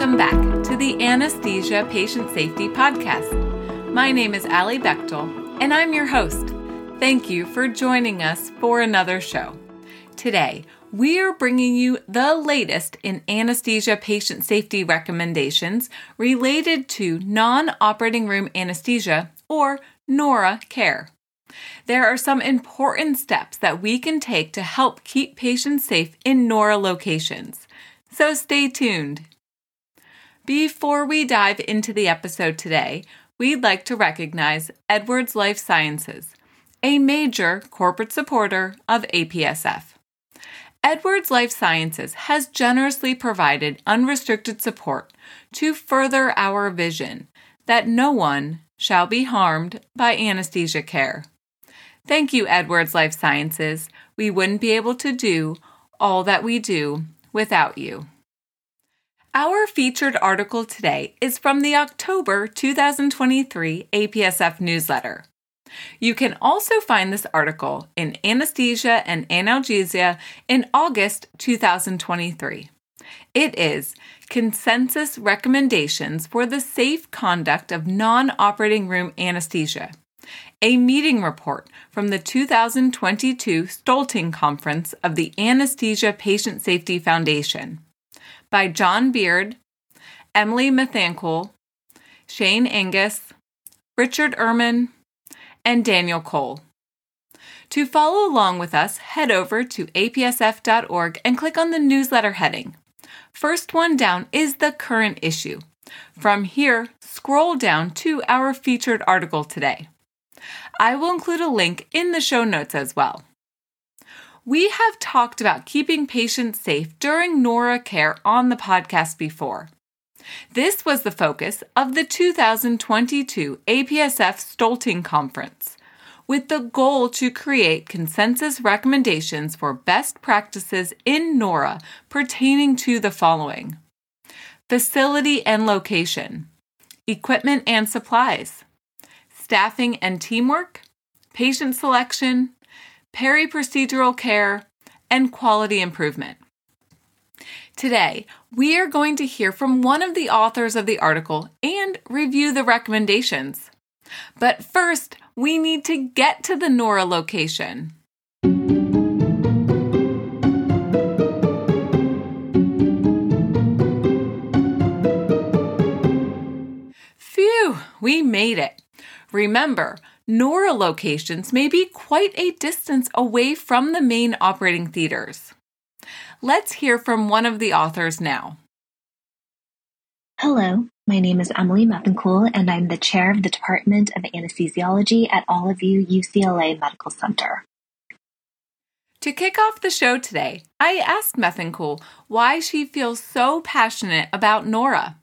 Welcome back to the Anesthesia Patient Safety Podcast. My name is Alli Bechtel, and I'm your host. Thank you for joining us for another show. Today, we are bringing you the latest in anesthesia patient safety recommendations related to non operating room anesthesia or NORA care. There are some important steps that we can take to help keep patients safe in NORA locations so stay tuned. Before we dive into the episode today, we'd like to recognize Edwards Life Sciences, a major corporate supporter of APSF. Edwards Life Sciences has generously provided unrestricted support to further our vision that no one shall be harmed by anesthesia care. Thank you, Edwards Life Sciences. We wouldn't be able to do all that we do without you. Our featured article today is from the October 2023 APSF newsletter. You can also find this article in Anesthesia and Analgesia in August 2023. It is Consensus Recommendations for the Safe Conduct of Non Operating Room Anesthesia, a meeting report from the 2022 Stoelting Conference of the Anesthesia Patient Safety Foundation by John Beard, Emily Methangkool, Shane Angus, Richard Urman, and Daniel Cole. To follow along with us, head over to apsf.org and click on the newsletter heading. First one down is the current issue. From here, scroll down to our featured article today. I will include a link in the show notes as well. We have talked about keeping patients safe during NORA care on the podcast before. This was the focus of the 2022 APSF Stoelting Conference, with the goal to create consensus recommendations for best practices in NORA pertaining to the following facility and location, equipment and supplies, staffing and teamwork, patient selection, peri-procedural care, and quality improvement. Today, we are going to hear from one of the authors of the article and review the recommendations. But first, we need to get to the NORA location. Phew, we made it. Remember, NORA locations may be quite a distance away from the main operating theaters. Let's hear from one of the authors now. Hello, my name is Emily Methangkool, and I'm the chair of the Department of Anesthesiology at Olive View UCLA Medical Center. To kick off the show today, I asked Methangkool why she feels so passionate about NORA.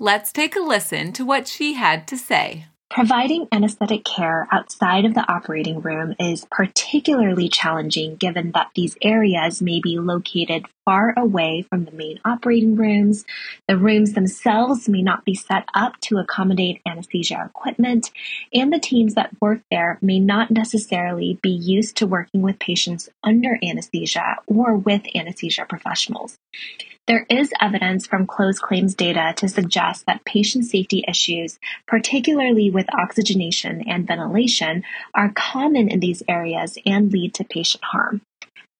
Let's take a listen to what she had to say. Providing anesthetic care outside of the operating room is particularly challenging given that these areas may be located far away from the main operating rooms. The rooms themselves may not be set up to accommodate anesthesia equipment, and the teams that work there may not necessarily be used to working with patients under anesthesia or with anesthesia professionals. There is evidence from closed claims data to suggest that patient safety issues, particularly with oxygenation and ventilation, are common in these areas and lead to patient harm.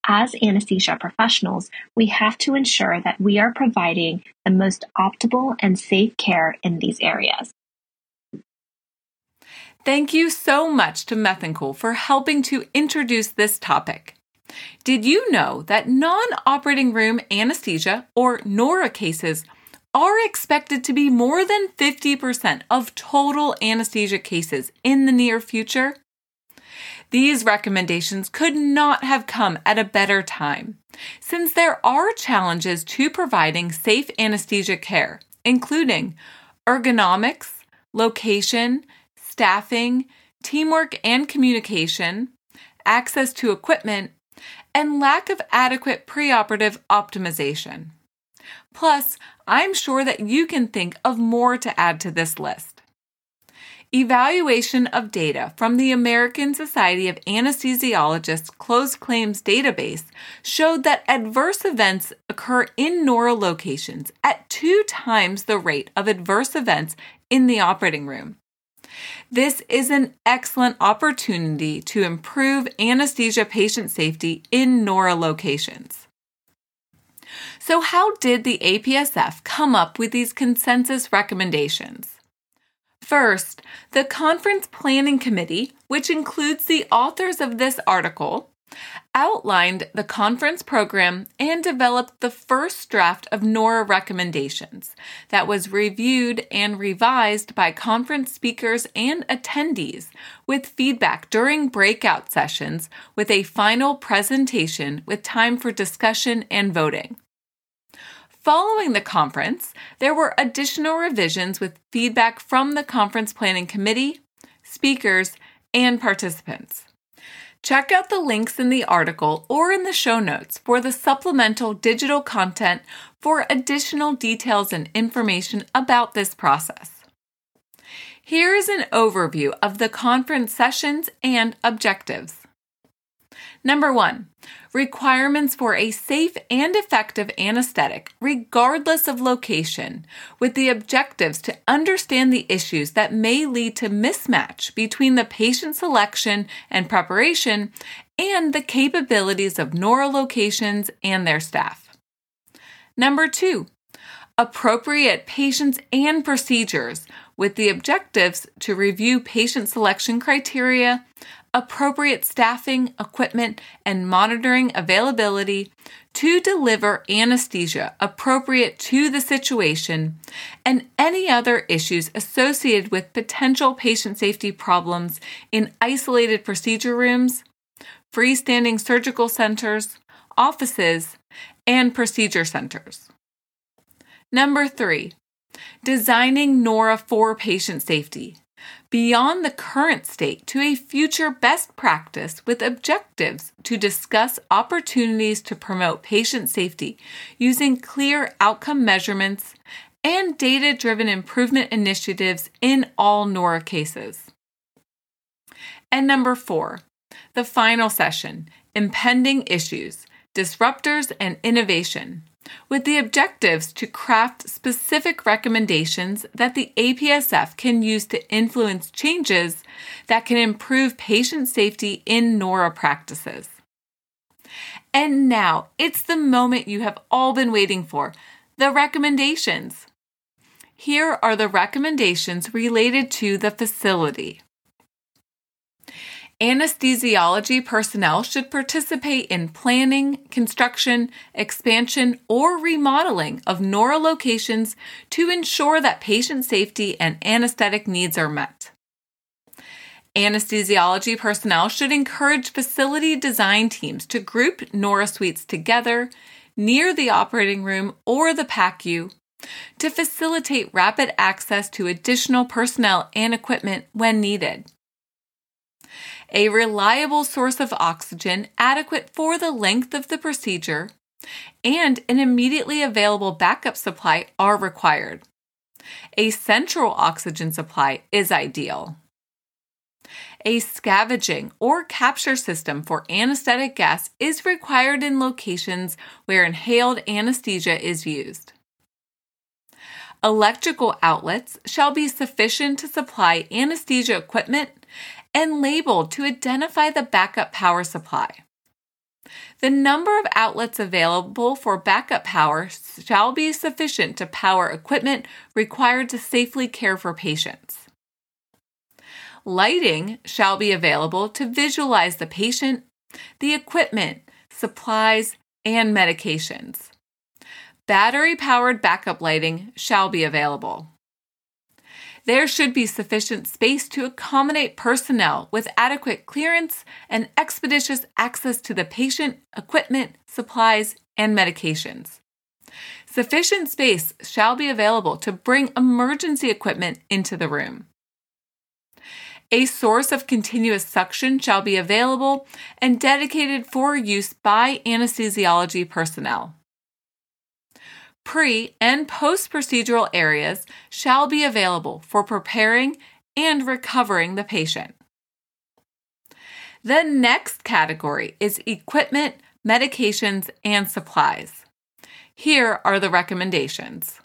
As anesthesia professionals, we have to ensure that we are providing the most optimal and safe care in these areas. Thank you so much to Methangkool for helping to introduce this topic. Did you know that non operating room anesthesia or NORA cases are expected to be more than 50% of total anesthesia cases in the near future? These recommendations could not have come at a better time, since there are challenges to providing safe anesthesia care, including ergonomics, location, staffing, teamwork and communication, access to equipment, and lack of adequate preoperative optimization. Plus, I'm sure that you can think of more to add to this list. Evaluation of data from the American Society of Anesthesiologists closed claims database showed that adverse events occur in NORA locations at two times the rate of adverse events in the operating room. This is an excellent opportunity to improve anesthesia patient safety in NORA locations. So, how did the APSF come up with these consensus recommendations? First, the Conference Planning Committee, which includes the authors of this article, outlined the conference program and developed the first draft of NORA recommendations that was reviewed and revised by conference speakers and attendees with feedback during breakout sessions with a final presentation with time for discussion and voting. Following the conference, there were additional revisions with feedback from the conference planning committee, speakers, and participants. Check out the links in the article or in the show notes for the supplemental digital content for additional details and information about this process. Here is an overview of the conference sessions and objectives. Number one, requirements for a safe and effective anesthetic, regardless of location, with the objectives to understand the issues that may lead to mismatch between the patient selection and preparation and the capabilities of NORA locations and their staff. Number two, appropriate patients and procedures with the objectives to review patient selection criteria, appropriate staffing, equipment, and monitoring availability to deliver anesthesia appropriate to the situation and any other issues associated with potential patient safety problems in isolated procedure rooms, freestanding surgical centers, offices, and procedure centers. Number three, designing NORA for patient safety beyond the current state to a future best practice with objectives to discuss opportunities to promote patient safety using clear outcome measurements and data driven improvement initiatives in all NORA cases. And number four, the final session impending issues, disruptors, and innovation with the objectives to craft specific recommendations that the APSF can use to influence changes that can improve patient safety in NORA practices. And now it's the moment you have all been waiting for the recommendations. Here are the recommendations related to the facility. Anesthesiology personnel should participate in planning, construction, expansion, or remodeling of NORA locations to ensure that patient safety and anesthetic needs are met. Anesthesiology personnel should encourage facility design teams to group NORA suites together near the operating room or the PACU to facilitate rapid access to additional personnel and equipment when needed a reliable source of oxygen adequate for the length of the procedure, and an immediately available backup supply are required. A central oxygen supply is ideal. A scavenging or capture system for anesthetic gas is required in locations where inhaled anesthesia is used. Electrical outlets shall be sufficient to supply anesthesia equipment and labeled to identify the backup power supply. The number of outlets available for backup power shall be sufficient to power equipment required to safely care for patients. Lighting shall be available to visualize the patient, the equipment, supplies, and medications. Battery powered backup lighting shall be available. There should be sufficient space to accommodate personnel with adequate clearance and expeditious access to the patient, equipment, supplies, and medications. Sufficient space shall be available to bring emergency equipment into the room. A source of continuous suction shall be available and dedicated for use by anesthesiology personnel. Pre and post procedural areas shall be available for preparing and recovering the patient. The next category is equipment, medications, and supplies. Here are the recommendations.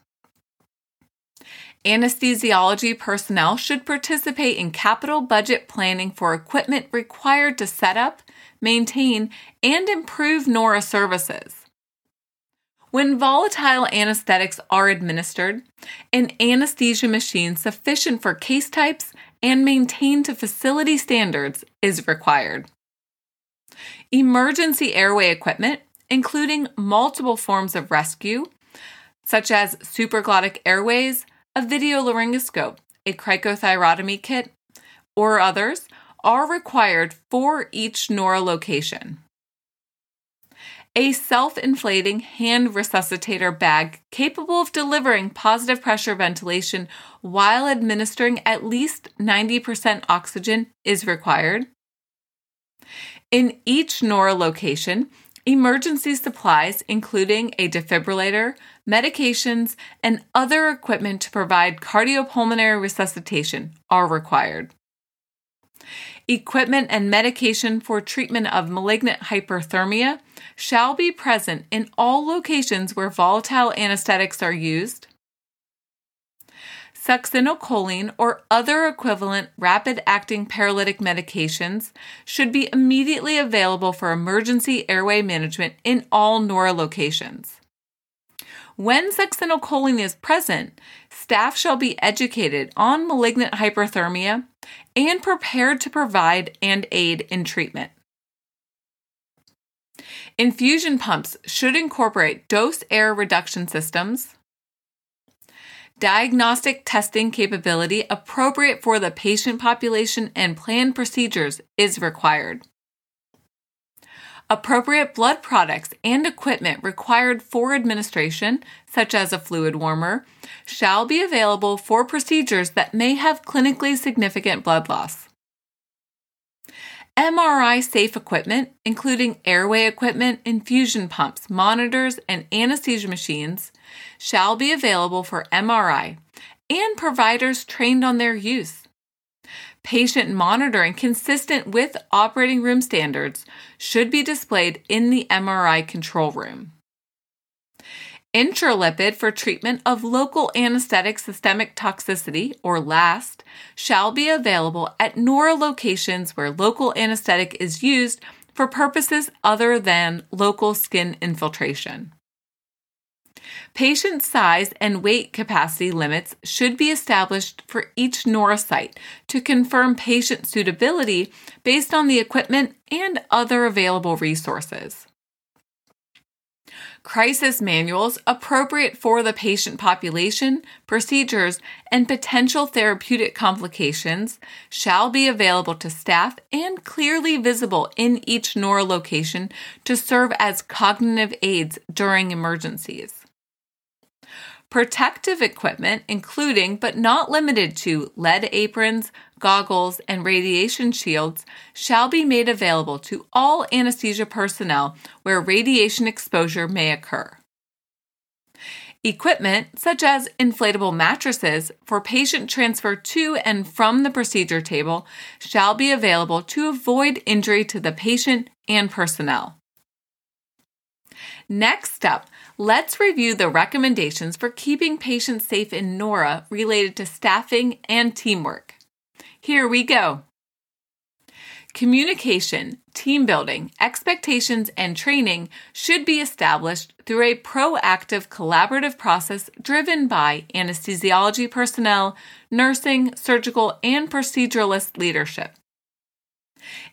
Anesthesiology personnel should participate in capital budget planning for equipment required to set up, maintain, and improve NORA services. When volatile anesthetics are administered, an anesthesia machine sufficient for case types and maintained to facility standards is required. Emergency airway equipment, including multiple forms of rescue, such as supraglottic airways, a video laryngoscope, a cricothyrotomy kit, or others, are required for each NORA location. A self inflating hand resuscitator bag capable of delivering positive pressure ventilation while administering at least 90% oxygen is required. In each NORA location, emergency supplies, including a defibrillator, medications, and other equipment to provide cardiopulmonary resuscitation, are required. Equipment and medication for treatment of malignant hyperthermia shall be present in all locations where volatile anesthetics are used succinylcholine, or other equivalent rapid acting paralytic medications should be immediately available for emergency airway management in all NORA locations. When succinylcholine is present, staff shall be educated on malignant hyperthermia and prepared to provide and aid in treatment. Infusion pumps should incorporate dose air reduction systems, diagnostic testing capability appropriate for the patient population and planned procedures is required. Appropriate blood products and equipment required for administration, such as a fluid warmer, shall be available for procedures that may have clinically significant blood loss. MRI safe equipment, including airway equipment, infusion pumps, monitors, and anesthesia machines, shall be available for MRI and providers trained on their use. Patient monitoring consistent with operating room standards should be displayed in the MRI control room. Intralipid for treatment of local anesthetic systemic toxicity, or LAST, shall be available at NORA locations where local anesthetic is used for purposes other than local skin infiltration. Patient size and weight capacity limits should be established for each site to confirm patient suitability based on the equipment and other available resources crisis manuals appropriate for the patient population, procedures, and potential therapeutic complications shall be available to staff and clearly visible in each NORA location to serve as cognitive aids during emergencies. Protective equipment, including but not limited to lead aprons, goggles, and radiation shields, shall be made available to all anesthesia personnel where radiation exposure may occur. Equipment, such as inflatable mattresses for patient transfer to and from the procedure table, shall be available to avoid injury to the patient and personnel. Next up, let's review the recommendations for keeping patients safe in NORA related to staffing and teamwork. Here we go. Communication, team building, expectations, and training should be established through a proactive collaborative process driven by anesthesiology personnel, nursing, surgical, and proceduralist leadership.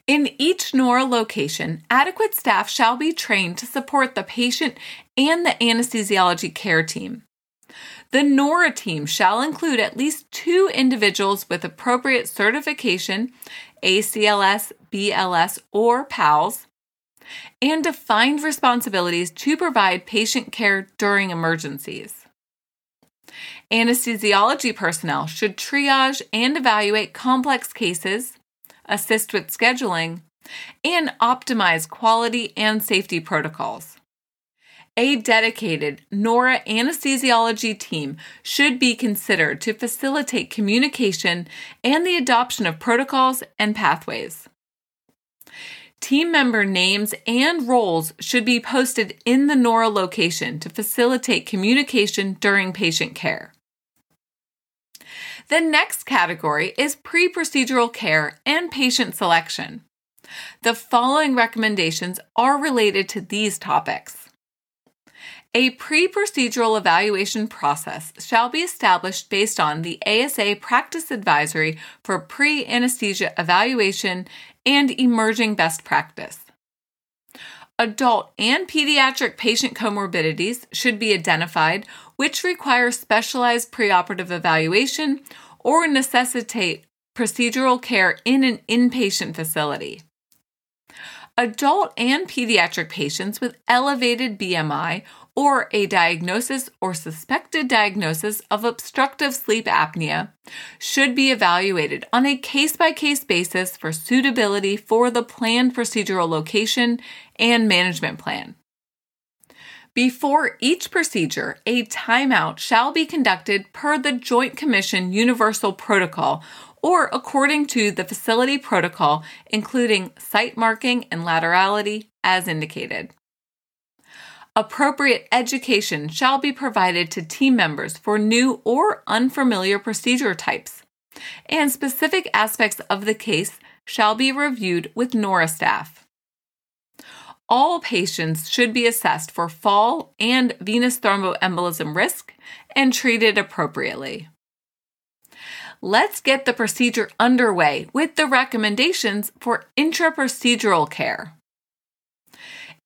In each NORA location, adequate staff shall be trained to support the patient and the anesthesiology care team. The NORA team shall include at least two individuals with appropriate certification, ACLS, BLS, or PALS, and defined responsibilities to provide patient care during emergencies. Anesthesiology personnel should triage and evaluate complex cases, assist with scheduling, and optimize quality and safety protocols. A dedicated NORA anesthesiology team should be considered to facilitate communication and the adoption of protocols and pathways. Team member names and roles should be posted in the NORA location to facilitate communication during patient care. The next category is pre procedural care and patient selection. The following recommendations are related to these topics. A pre procedural evaluation process shall be established based on the ASA Practice Advisory for Pre Anesthesia Evaluation and Emerging Best Practice. Adult and pediatric patient comorbidities should be identified, which require specialized preoperative evaluation or necessitate procedural care in an inpatient facility. Adult and pediatric patients with elevated BMI or a diagnosis or suspected diagnosis of obstructive sleep apnea should be evaluated on a case by case basis for suitability for the planned procedural location and management plan. Before each procedure, a timeout shall be conducted per the Joint Commission Universal Protocol or according to the facility protocol, including site marking and laterality as indicated. Appropriate education shall be provided to team members for new or unfamiliar procedure types, and specific aspects of the case shall be reviewed with NORA staff. All patients should be assessed for fall and venous thromboembolism risk and treated appropriately. Let's get the procedure underway with the recommendations for intraprocedural care.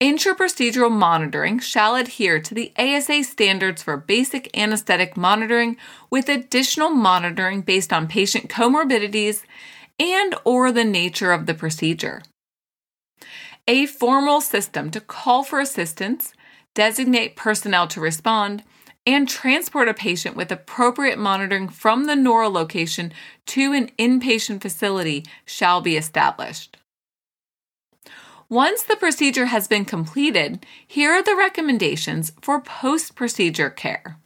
Intraprocedural monitoring shall adhere to the ASA standards for basic anesthetic monitoring with additional monitoring based on patient comorbidities and or the nature of the procedure. A formal system to call for assistance, designate personnel to respond, and transport a patient with appropriate monitoring from the NORA location to an inpatient facility shall be established. Once the procedure has been completed, here are the recommendations for post procedure care.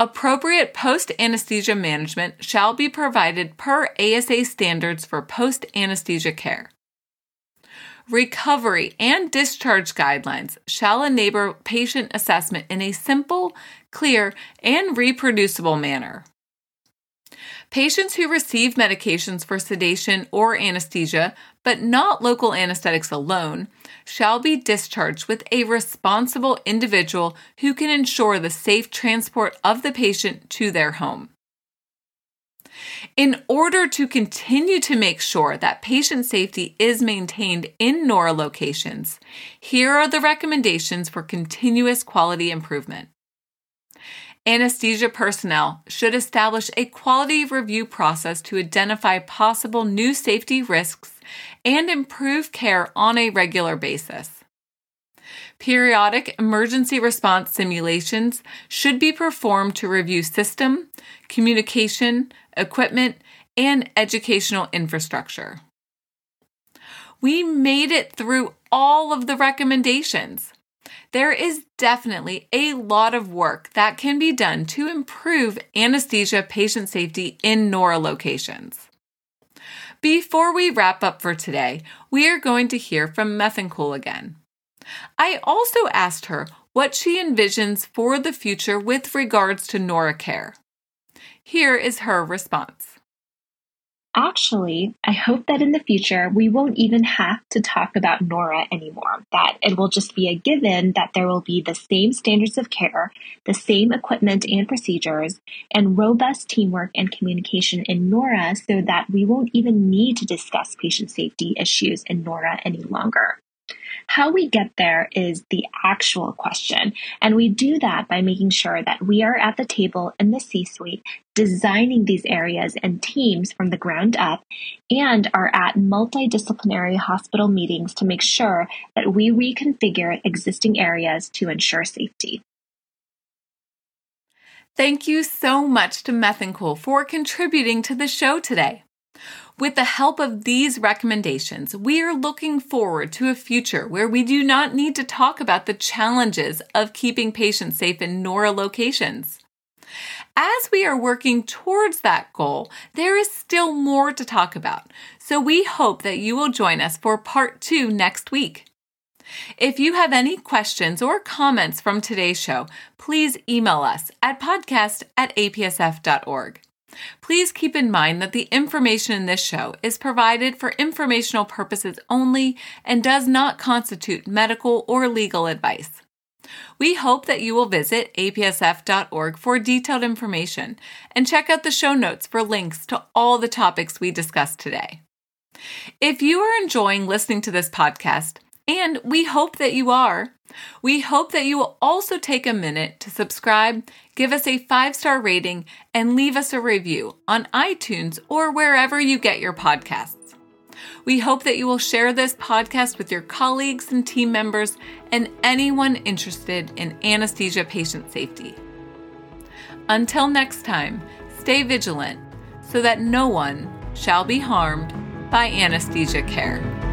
Appropriate post anesthesia management shall be provided per ASA standards for post anesthesia care. Recovery and discharge guidelines shall enable patient assessment in a simple, clear, and reproducible manner. Patients who receive medications for sedation or anesthesia, but not local anesthetics alone, shall be discharged with a responsible individual who can ensure the safe transport of the patient to their home. In order to continue to make sure that patient safety is maintained in NORA locations, here are the recommendations for continuous quality improvement. Anesthesia personnel should establish a quality review process to identify possible new safety risks and improve care on a regular basis. Periodic emergency response simulations should be performed to review system, communication, equipment, and educational infrastructure. We made it through all of the recommendations. There is definitely a lot of work that can be done to improve anesthesia patient safety in NORA locations. Before we wrap up for today, we are going to hear from Methangkool again. I also asked her what she envisions for the future with regards to NORA care. Here is her response. Actually, I hope that in the future we won't even have to talk about NORA anymore, that it will just be a given that there will be the same standards of care, the same equipment and procedures, and robust teamwork and communication in NORA so that we won't even need to discuss patient safety issues in NORA any longer. How we get there is the actual question. And we do that by making sure that we are at the table in the C suite designing these areas and teams from the ground up and are at multidisciplinary hospital meetings to make sure that we reconfigure existing areas to ensure safety. Thank you so much to Methangkool for contributing to the show today. With the help of these recommendations, we are looking forward to a future where we do not need to talk about the challenges of keeping patients safe in NORA locations. As we are working towards that goal, there is still more to talk about, so we hope that you will join us for part two next week. If you have any questions or comments from today's show, please email us at podcast at apsf.org. Please keep in mind that the information in this show is provided for informational purposes only and does not constitute medical or legal advice. We hope that you will visit apsf.org for detailed information and check out the show notes for links to all the topics we discussed today. If you are enjoying listening to this podcast, and we hope that you are. We hope that you will also take a minute to subscribe, give us a five star rating, and leave us a review on iTunes or wherever you get your podcasts. We hope that you will share this podcast with your colleagues and team members and anyone interested in anesthesia patient safety. Until next time, stay vigilant so that no one shall be harmed by anesthesia care.